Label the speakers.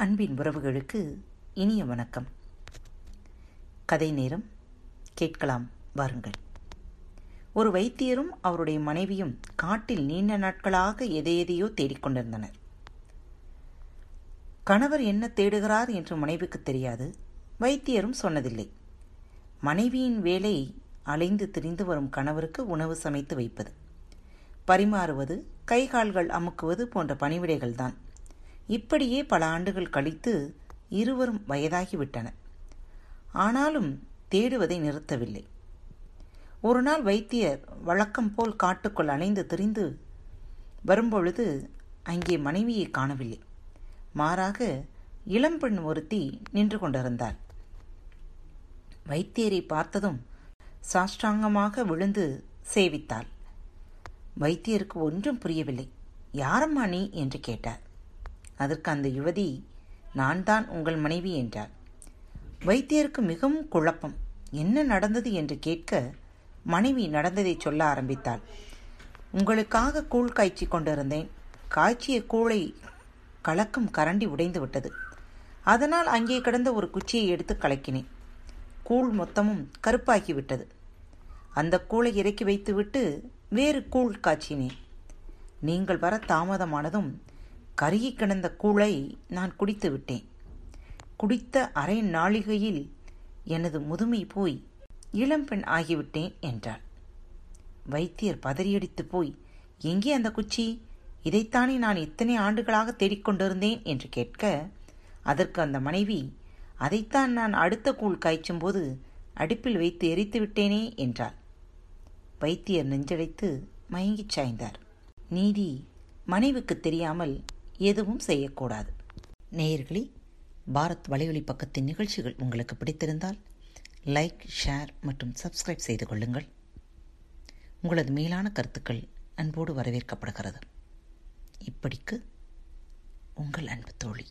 Speaker 1: அன்பின் உறவுகளுக்கு இனிய வணக்கம். கதை நேரம் கேட்கலாம் வாருங்கள். ஒரு வைத்தியரும் அவருடைய மனைவியும் காட்டில் நீண்ட நாட்களாக எதையெதையோ தேடிக்கொண்டிருந்தனர் கணவர் என்ன தேடுகிறார் என்று மனைவிக்கு தெரியாது வைத்தியரும் சொன்னதில்லை. மனைவியின் வேலை அலைந்து திரிந்து வரும் கணவருக்கு உணவு சமைத்து வைப்பது. பரிமாறுவது கைகால்கள் அமுக்குவது போன்ற பணிவிடைகள்தான். இப்படியே பல ஆண்டுகள் கழித்து இருவரும் வயதாகிவிட்டன ஆனாலும் தேடுவதை நிறுத்தவில்லை. ஒரு நாள் வைத்தியர் வழக்கம் போல் காட்டுக்குள் அலைந்து திரிந்து வரும்பொழுது அங்கே மனைவியை காணவில்லை. மாறாக இளம்பெண் ஒருத்தி நின்று கொண்டிருந்தாள். வைத்தியரை பார்த்ததும் சாஷ்டாங்கமாக விழுந்து சேவித்தாள். வைத்தியருக்கு ஒன்றும் புரியவில்லை. யாரம்மா நீ? என்று கேட்டார். அதற்கு அந்த யுவதி நான் தான் உங்கள் மனைவி என்றார் வைத்தியருக்கு மிகவும் குழப்பம். என்ன நடந்தது? என்று கேட்க மனைவி நடந்ததை சொல்ல ஆரம்பித்தாள். உங்களுக்காக கூழ் காய்ச்சி கொண்டிருந்தேன். காய்ச்சிய கூழை கலக்கும் கரண்டி உடைந்து விட்டது. அதனால் அங்கே கிடந்த ஒரு குச்சியை எடுத்து கலக்கினேன். கூழ் மொத்தமும் கருப்பாகிவிட்டது அந்த கூளை இறக்கி வைத்துவிட்டு வேறு கூழ் காய்ச்சினேன். நீங்கள் வர தாமதமானதும் கருகி கிடந்த கூளை நான் குடித்து விட்டேன். குடித்த அரை நாளிகையில் எனது முதுமை போய் இளம்பெண் ஆகிவிட்டேன் என்றாள். வைத்தியர் பதறியடித்து போய் எங்கே அந்த குச்சி? இதைத்தானே நான் இத்தனை ஆண்டுகளாக தேடிக்கொண்டிருந்தேன் என்று கேட்க அதற்கு அந்த மனைவி அதைத்தான் நான் அடுத்த கூழ் காய்ச்சும் போது அடுப்பில் வைத்து எரித்து விட்டேனே என்றாள். வைத்தியர் நெஞ்சடைத்து மயங்கிச் சாய்ந்தார். நீதி மனைவிக்கு தெரியாமல் எதுவும் செய்யக்கூடாது. நேயர்களே பாரத் வலையொலி பக்கத்தின் நிகழ்ச்சிகள் உங்களுக்கு பிடித்திருந்தால் லைக் ஷேர் மற்றும் சப்ஸ்கிரைப் செய்து கொள்ளுங்கள். உங்களது மேலான கருத்துக்கள் அன்போடு வரவேற்கப்படுகிறது. இப்படிக்கு உங்கள் அன்பு தோழி.